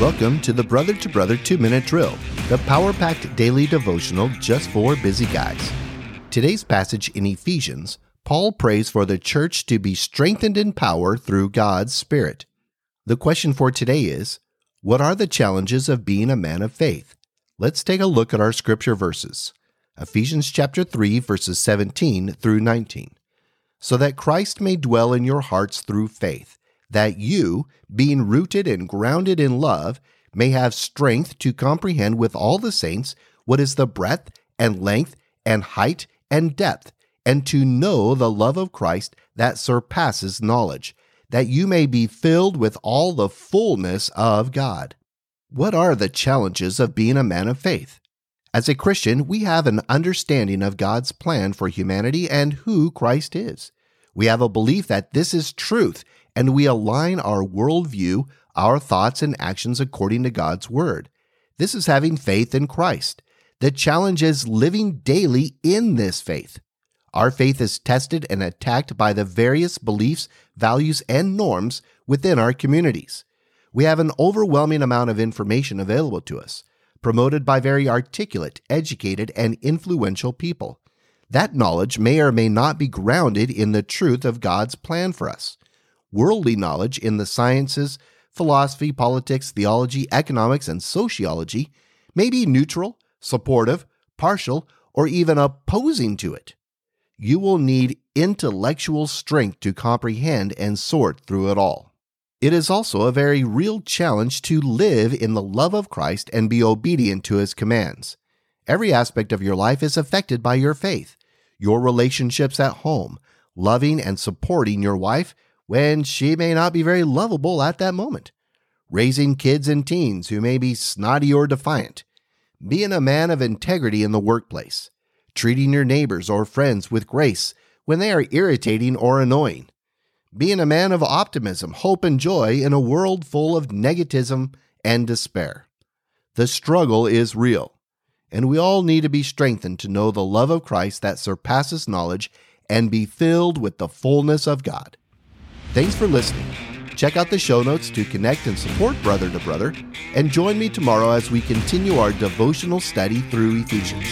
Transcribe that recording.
Welcome to the Brother to Brother 2 Minute Drill, the power packed daily devotional just for busy guys. Today's passage in Ephesians, Paul prays for the church to be strengthened in power through God's Spirit. The question for today is What are the challenges of being a man of faith? Let's take a look at our scripture verses. Ephesians chapter 3 verses 17 through 19. So that Christ may dwell in your hearts through faith that you, being rooted and grounded in love, may have strength to comprehend with all the saints what is the breadth and length and height and depth, and to know the love of Christ that surpasses knowledge, that you may be filled with all the fullness of God. What are the challenges of being a man of faith? As a Christian, we have an understanding of God's plan for humanity and who Christ is. We have a belief that this is truth and we align our worldview, our thoughts, and actions according to God's Word. This is having faith in Christ. The challenge is living daily in this faith. Our faith is tested and attacked by the various beliefs, values, and norms within our communities. We have an overwhelming amount of information available to us, promoted by very articulate, educated, and influential people. That knowledge may or may not be grounded in the truth of God's plan for us worldly knowledge in the sciences, philosophy, politics, theology, economics, and sociology may be neutral, supportive, partial, or even opposing to it. You will need intellectual strength to comprehend and sort through it all. It is also a very real challenge to live in the love of Christ and be obedient to his commands. Every aspect of your life is affected by your faith. Your relationships at home, loving and supporting your wife, when she may not be very lovable at that moment, raising kids and teens who may be snotty or defiant, being a man of integrity in the workplace, treating your neighbors or friends with grace when they are irritating or annoying, being a man of optimism, hope, and joy in a world full of negativism and despair. The struggle is real, and we all need to be strengthened to know the love of Christ that surpasses knowledge and be filled with the fullness of God. Thanks for listening. Check out the show notes to connect and support Brother to Brother, and join me tomorrow as we continue our devotional study through Ephesians.